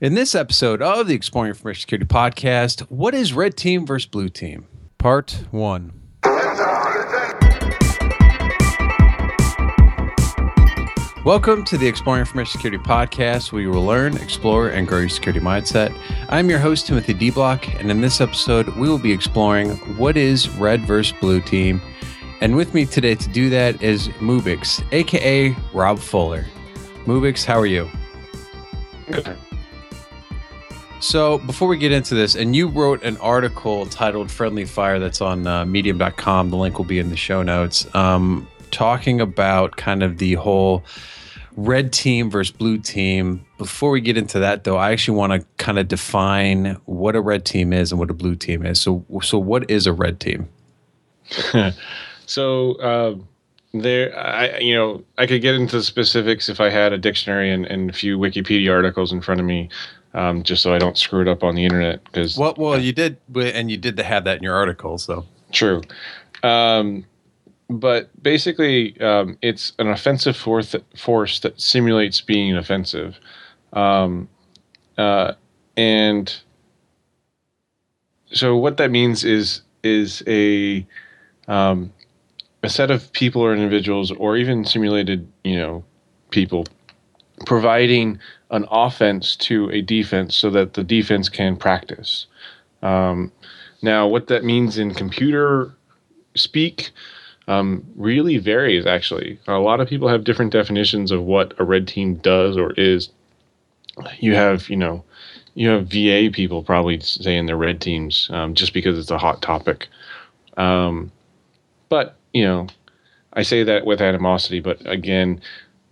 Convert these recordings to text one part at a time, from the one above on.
In this episode of the Exploring Information Security podcast, what is red team versus blue team? Part one. Welcome to the Exploring Information Security podcast, where you will learn, explore, and grow your security mindset. I'm your host, Timothy De Block, and in this episode, we will be exploring what is red versus blue team. And with me today to do that is Mubix, aka Rob Fuller. Mubix, how are you? Good. So, before we get into this, and you wrote an article titled Friendly Fire that's on uh, medium.com, the link will be in the show notes, um, talking about kind of the whole red team versus blue team. Before we get into that, though, I actually want to kind of define what a red team is and what a blue team is. So, so what is a red team? so, uh, there, I you know, I could get into the specifics if I had a dictionary and, and a few Wikipedia articles in front of me um, just so I don't screw it up on the internet. Because well, well, you did, and you did have that in your article, so true. Um, but basically, um, it's an offensive force force that simulates being offensive, um, uh, and so what that means is is a um, a set of people or individuals, or even simulated, you know, people providing an offense to a defense so that the defense can practice. Um, now, what that means in computer speak um, really varies, actually. A lot of people have different definitions of what a red team does or is. You have, you know, you have VA people probably saying they're red teams um, just because it's a hot topic. Um, but, you know, I say that with animosity, but again,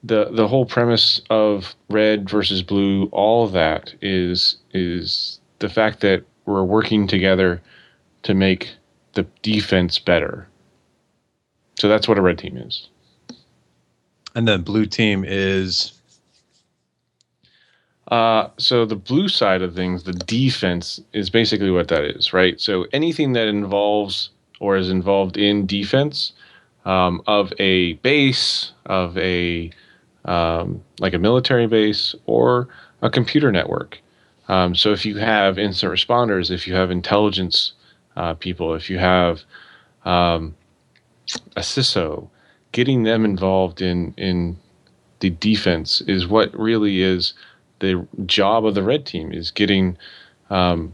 the the whole premise of red versus blue, all that is is the fact that we're working together to make the defense better. So that's what a red team is. And then blue team is uh, so the blue side of things, the defense is basically what that is, right? So anything that involves or is involved in defense um, of a base, of a um, like a military base or a computer network. Um, so if you have incident responders, if you have intelligence uh, people, if you have um, a CISO, getting them involved in in the defense is what really is the job of the red team is getting um,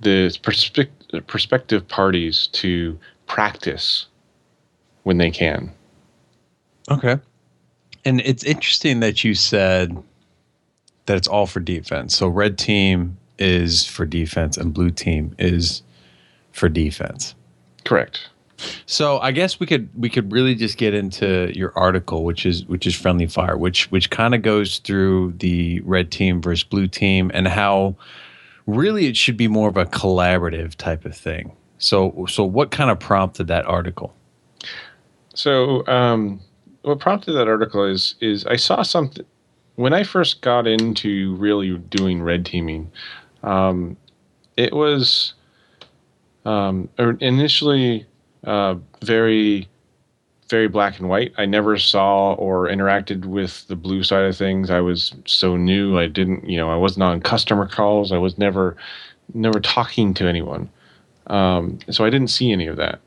the perspe- prospective parties to practice when they can. Okay. And it's interesting that you said that it's all for defense. So red team is for defense and blue team is for defense. Correct. So I guess we could we could really just get into your article, which is which is friendly fire, which which kind of goes through the red team versus blue team and how really it should be more of a collaborative type of thing. So so what kind of prompted that article? So um, what prompted that article is is I saw something when I first got into really doing red teaming. Um, it was um, er, initially uh, very very black and white. I never saw or interacted with the blue side of things. I was so new. I didn't, you know, I wasn't on customer calls. I was never never talking to anyone. Um, so I didn't see any of that.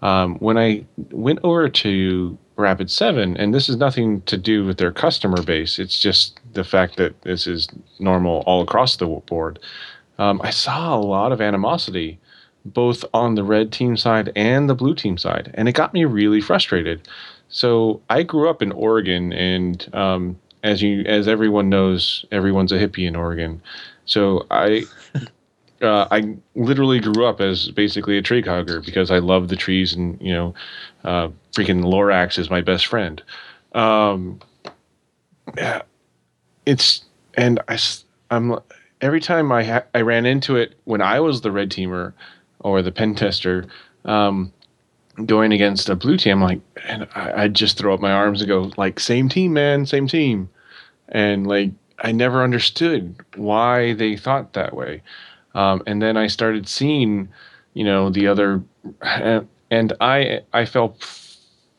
Um, when I went over to Rapid 7, and this is nothing to do with their customer base, it's just the fact that this is normal all across the board. Um, I saw a lot of animosity both on the red team side and the blue team side, and it got me really frustrated. So I grew up in Oregon, and um, as you as everyone knows, everyone's a hippie in Oregon. So I uh, I literally grew up as basically a tree hugger because I love the trees and you know, uh, freaking Lorax is my best friend. Um, yeah, it's and I I'm every time I ha- I ran into it when I was the red teamer or the pen tester. Um, going against a blue team, I'm like, and I, I'd just throw up my arms and go, like, same team, man, same team. And like, I never understood why they thought that way. Um, and then I started seeing, you know, the other, and I I fell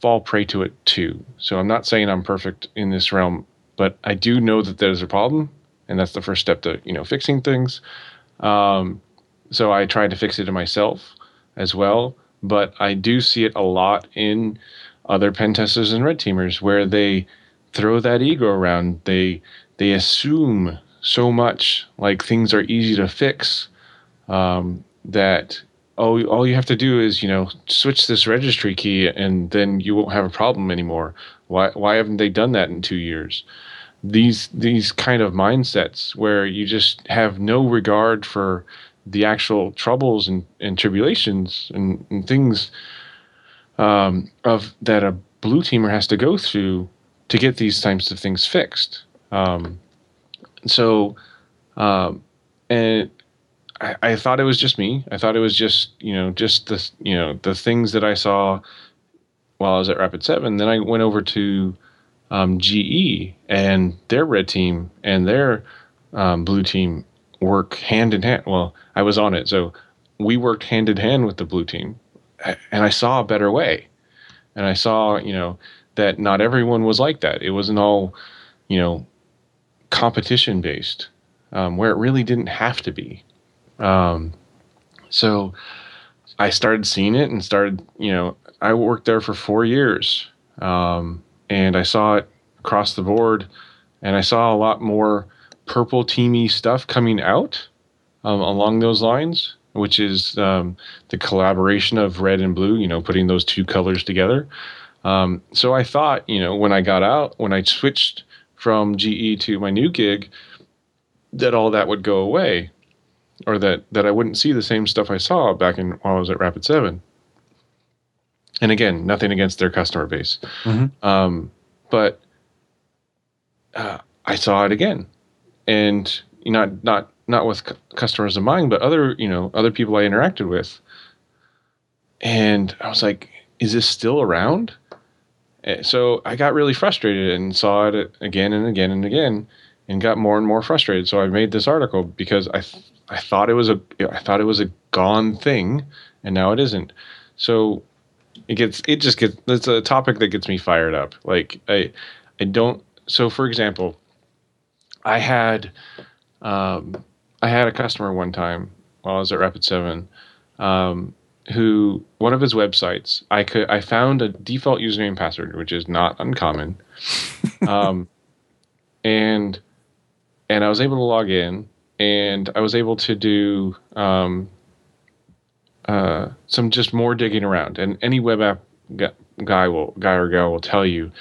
fall prey to it too. So I'm not saying I'm perfect in this realm, but I do know that there's a problem, and that's the first step to you know fixing things. Um, so I tried to fix it in myself as well, but I do see it a lot in other pen testers and red teamers where they throw that ego around. They they assume so much like things are easy to fix um, that oh all you have to do is you know switch this registry key and then you won't have a problem anymore. Why why haven't they done that in two years? These these kind of mindsets where you just have no regard for the actual troubles and, and tribulations and, and things um, of that a blue teamer has to go through to get these types of things fixed. Um, so, um, and I, I, thought it was just me. I thought it was just you know just the you know the things that I saw while I was at Rapid Seven. Then I went over to um, GE and their red team and their um, blue team work hand in hand. Well, I was on it, so we worked hand in hand with the blue team, and I saw a better way, and I saw you know that not everyone was like that. It wasn't all you know competition based, um, where it really didn't have to be. Um, so I started seeing it and started you know I worked there for four years, um, and I saw it across the board, and I saw a lot more purple teamy stuff coming out um, along those lines, which is um, the collaboration of red and blue, you know, putting those two colors together. Um, so I thought, you know, when I got out, when I switched from GE to my new gig, that all that would go away, or that that I wouldn't see the same stuff I saw back in while I was at Rapid Seven. And again, nothing against their customer base, mm-hmm. um, but uh, I saw it again and not not not with customers of mine, but other you know other people I interacted with. And I was like, "Is this still around?" Eh, so I got really frustrated and saw it again and again and again, and got more and more frustrated. So I made this article because I th- I thought it was a I thought it was a gone thing, and now it isn't. So it gets it just gets it's a topic that gets me fired up. Like I I don't. So for example, I had um, I had a customer one time while I was at Rapid Seven, um, who one of his websites I could I found a default username and password, which is not uncommon, um, and and I was able to log in and I was able to do um, uh, some just more digging around. And any web app guy will guy or gal will tell you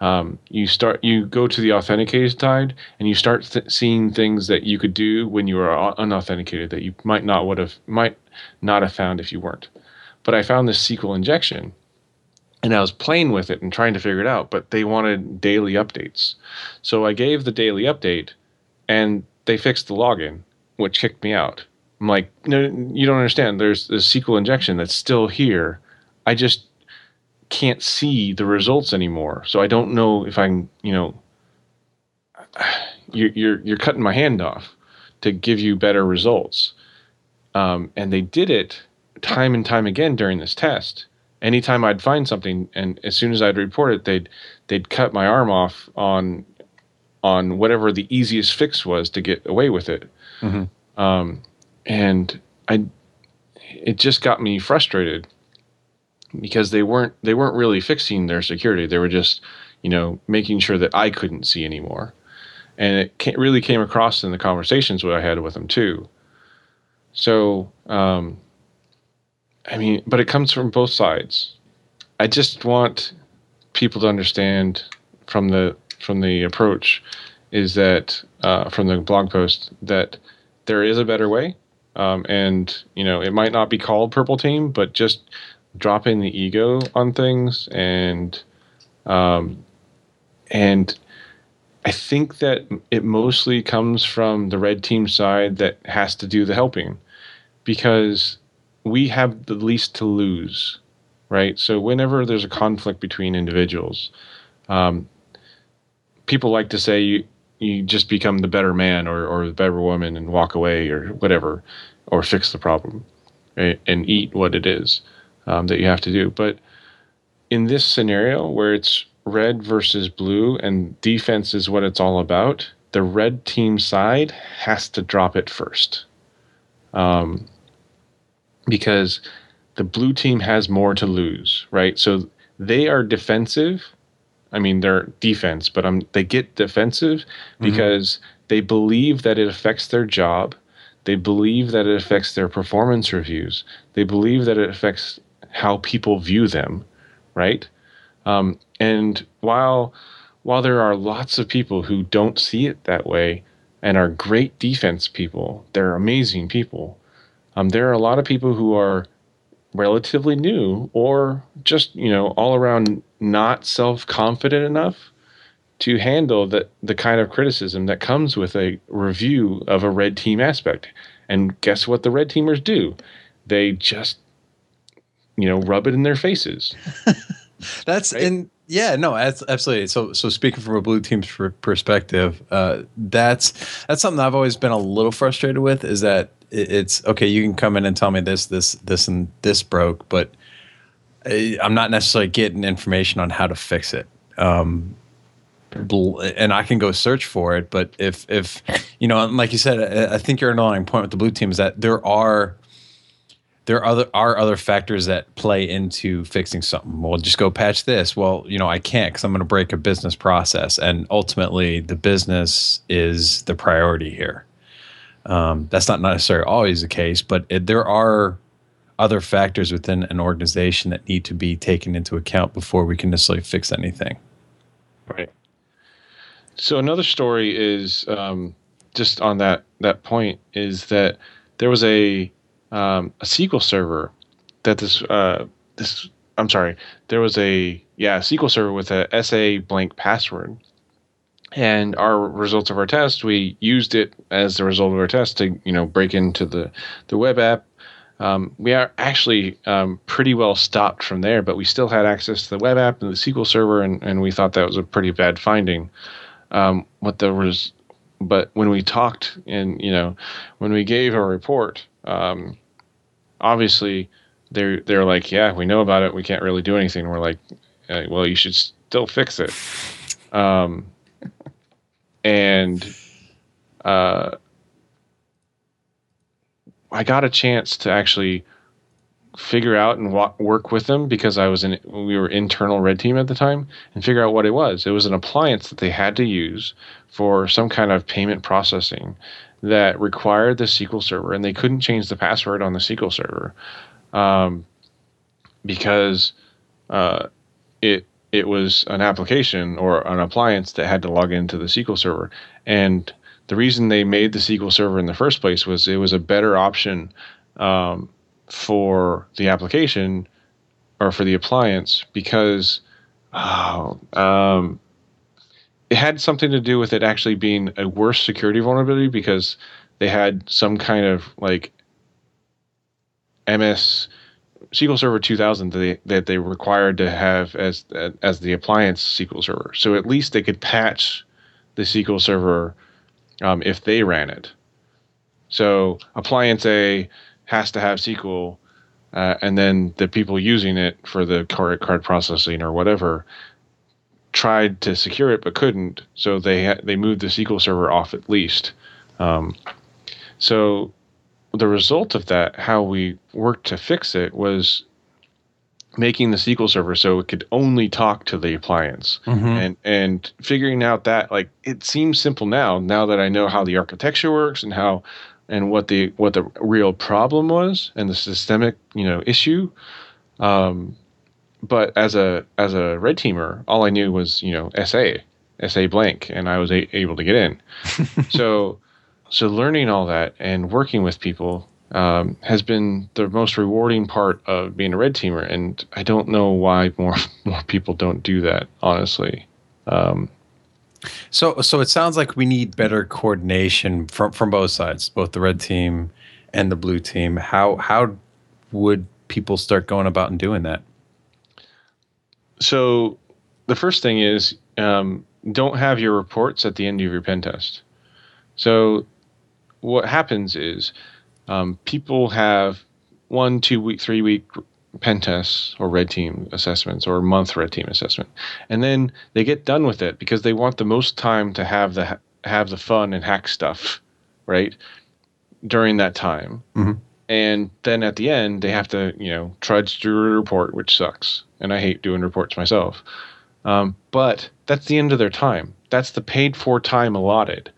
um, you start you go to the authenticated side and you start th- seeing things that you could do when you are unauthenticated that you might not would have might not have found if you weren't. But I found this SQL injection and I was playing with it and trying to figure it out, but they wanted daily updates. So I gave the daily update and they fixed the login, which kicked me out. I'm like, no, you don't understand. There's a SQL injection that's still here. I just can't see the results anymore. So I don't know if I'm, you know, you're you're, you're cutting my hand off to give you better results. Um, and they did it time and time again during this test. Anytime I'd find something, and as soon as I'd report it, they'd they'd cut my arm off on on whatever the easiest fix was to get away with it. Mm-hmm. Um, and I, it just got me frustrated because they weren't they weren't really fixing their security. They were just, you know, making sure that I couldn't see anymore, and it really came across in the conversations that I had with them too. So, um, I mean, but it comes from both sides. I just want people to understand from the from the approach is that uh, from the blog post that there is a better way, um, and you know it might not be called purple team, but just dropping the ego on things and um, and I think that it mostly comes from the red team side that has to do the helping because we have the least to lose, right? So whenever there's a conflict between individuals, um, people like to say you you just become the better man or, or the better woman and walk away or whatever or fix the problem right? and eat what it is um, that you have to do. But in this scenario where it's red versus blue and defense is what it's all about, the red team side has to drop it first. Um, because the blue team has more to lose, right? So they are defensive. I mean, they're defense, but um, they get defensive mm-hmm. because they believe that it affects their job. They believe that it affects their performance reviews. They believe that it affects how people view them, right? Um, and while while there are lots of people who don't see it that way and are great defense people, they're amazing people. Um, there are a lot of people who are relatively new or just you know all around not self confident enough to handle the, the kind of criticism that comes with a review of a red team aspect. And guess what the red teamers do? They just, you know, rub it in their faces. That's right? in yeah, no, absolutely. So, so speaking from a blue team's perspective, uh, that's that's something I've always been a little frustrated with. Is that it's okay. You can come in and tell me this, this, this, and this broke, but I'm not necessarily getting information on how to fix it. Um, and I can go search for it. But if if you know, like you said, I think your underlying point with the blue team is that there are there are other are other factors that play into fixing something. Well, just go patch this. Well, you know, I can't because I'm going to break a business process, and ultimately, the business is the priority here. Um, that's not necessarily always the case, but it, there are other factors within an organization that need to be taken into account before we can necessarily fix anything. Right. So another story is um, just on that that point is that there was a um, a SQL server that this uh, this I'm sorry there was a yeah SQL server with a SA blank password. And our results of our test we used it as the result of our test to you know break into the the web app. Um, we are actually um, pretty well stopped from there but we still had access to the web app and the sql server and, and we thought that was a pretty bad finding. Um, what the was but when we talked and you know when we gave a report um, obviously they're they're like yeah we know about it. We can't really do anything. We're like well you should still fix it. Um, and uh, I got a chance to actually figure out and work with them because I was in we were internal red team at the time and figure out what it was. It was an appliance that they had to use for some kind of payment processing that required the SQL server, and they couldn't change the password on the SQL server um, because uh, it it was an application or an appliance that had to log into the SQL server. And the reason they made the SQL server in the first place was it was a better option um, for the application or for the appliance because oh, um, it had something to do with it actually being a worse security vulnerability because they had some kind of like MS SQL Server 2000 that they, that they required to have as as the appliance SQL Server. So at least they could patch the SQL Server um, if they ran it. So appliance A has to have SQL, uh, and then the people using it for the card, card processing or whatever tried to secure it but couldn't. So they ha- they moved the SQL Server off at least. Um, so the result of that, how we worked to fix it, was making the SQL server so it could only talk to the appliance mm-hmm. and and figuring out that like it seems simple now now that I know how the architecture works and how and what the what the real problem was and the systemic you know issue um, but as a as a red teamer all I knew was you know SA SA blank and I was a- able to get in so so learning all that and working with people um, has been the most rewarding part of being a red teamer, and I don't know why more more people don't do that. Honestly. Um, so so it sounds like we need better coordination from from both sides, both the red team and the blue team. How how would people start going about and doing that? So the first thing is um, don't have your reports at the end of your pen test. So what happens is um, people have one, two week, three week pen tests or red team assessments or month red team assessment, and then they get done with it because they want the most time to have the have the fun and hack stuff, right? During that time. Mm-hmm. And then at the end, they have to, you know, trudge through a report, which sucks. And I hate doing reports myself. Um, but that's the end of their time. That's the paid for time allotted.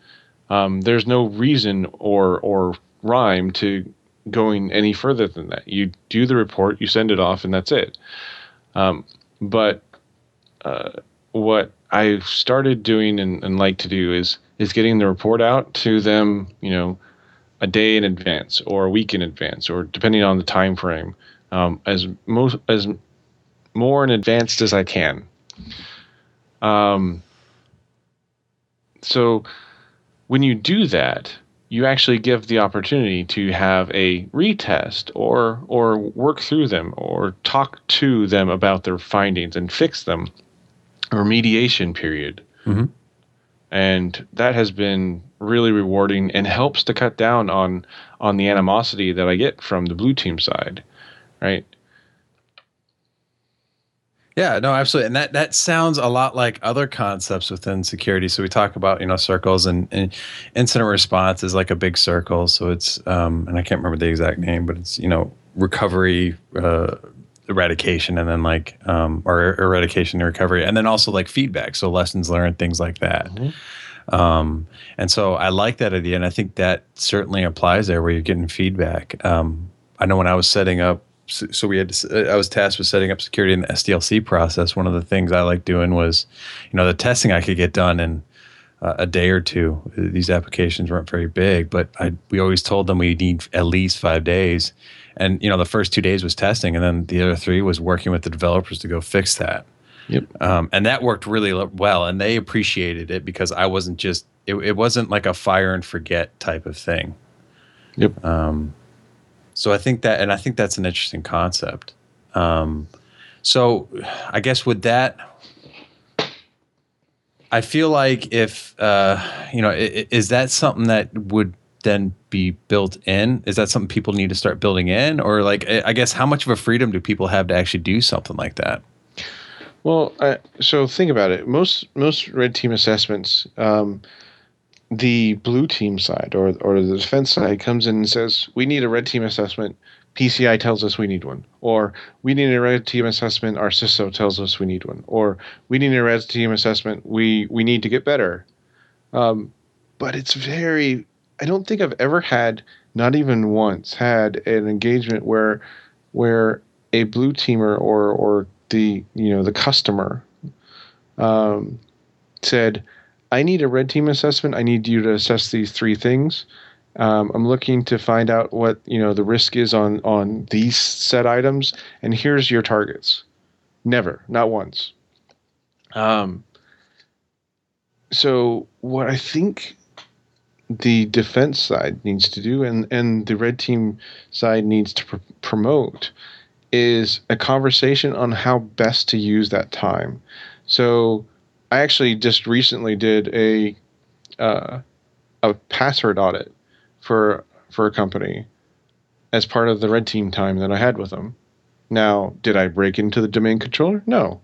Um, there's no reason or or rhyme to going any further than that. You do the report, you send it off, and that's it. Um, but uh, what I've started doing and, and like to do is is getting the report out to them, you know, a day in advance or a week in advance, or depending on the time frame, um, as most as more in advance as I can. Um, so when you do that, you actually give the opportunity to have a retest or or work through them or talk to them about their findings and fix them a remediation period Mhm. And that has been really rewarding and helps to cut down on on the animosity that i get from the blue team side right Yeah, no, absolutely. And that that sounds a lot like other concepts within security. So we talk about, you know, circles and, and incident response is like a big circle. So it's um and I can't remember the exact name, but it's, you know, recovery uh eradication and then like um or eradication and recovery and then also like feedback. So lessons learned, things like that. Um, and so I like that idea, and I think that certainly applies there where you're getting feedback. Um, I know when I was setting up, so, so we had, to, I was tasked with setting up security in the SDLC process. One of the things I liked doing was, you know, the testing I could get done in uh, a day or two. These applications weren't very big, but I we always told them we need at least five days. And you know, the first two days was testing, and then the other three was working with the developers to go fix that. yep Um, and that worked really well, and they appreciated it because I wasn't just it, it wasn't like a fire and forget type of thing. yep Um, so I think that, and I think that's an interesting concept. Um, so I guess with that, I feel like if uh, you know, is that something that would then be built in? Is that something people need to start building in, or like, I I guess how much of a freedom do people have to actually do something like that? Well, uh, so think about it. Most most red team assessments, um, the blue team side or or the defense side comes in and says, "We need a red team assessment." PCI tells us we need one, or we need a red team assessment. Our CISO tells us we need one, or we need a red team assessment. We we need to get better. Um, but it's very. I don't think I've ever had, not even once, had an engagement where where a blue teamer or or the you know the customer um, said, "I need a red team assessment. I need you to assess these three things. Um, I'm looking to find out what you know the risk is on on these set items, and here's your targets." Never, not once. Um, so what I think the defense side needs to do, and and the red team side needs to pr- promote, is a conversation on how best to use that time. So I actually just recently did a uh, a password audit for for a company as part of the red team time that I had with them. Now, did I break into the domain controller? No.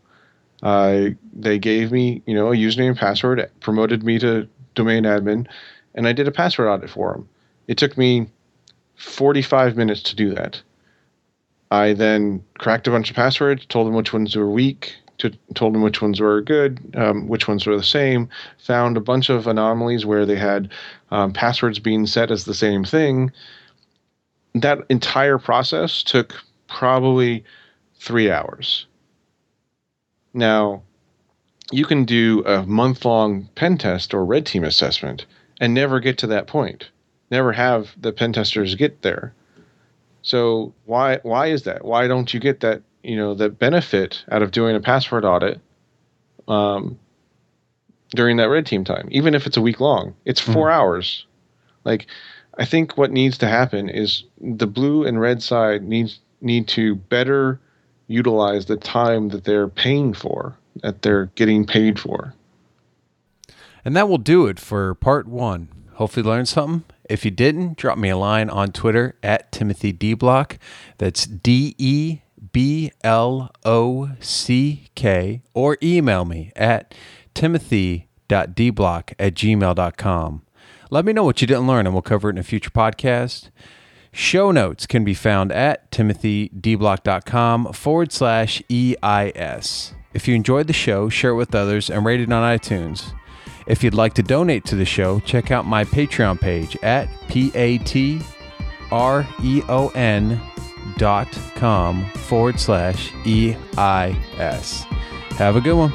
I they gave me, you know, a username and password, promoted me to domain admin, and I did a password audit for them. It took me 45 minutes to do that. I then cracked a bunch of passwords, told them which ones were weak, to, told them which ones were good, um, which ones were the same, found a bunch of anomalies where they had um, passwords being set as the same thing. That entire process took probably three hours. Now, you can do a month long pen test or red team assessment and never get to that point, never have the pen testers get there. So why why is that? Why don't you get that you know the benefit out of doing a password audit um, during that red team time, even if it's a week long? It's 4 hours. Like I think what needs to happen is the blue and red side needs need to better utilize the time that they're paying for, that they're getting paid for. And that will do it for part one. Hopefully, you learned something. If you didn't, drop me a line on Twitter at Timothy De Block. That's D E B L O C K, or email me at Timothy timothy.deblock at gmail.com. Let me know what you didn't learn and we'll cover it in a future podcast. Show notes can be found at timothydeblock.com forward slash EIS. If you enjoyed the show, share it with others and rate it on iTunes. If you'd like to donate to the show, check out my Patreon page at p-a-t-r-e-o-n dot com forward slash E-I-S. Have a good one.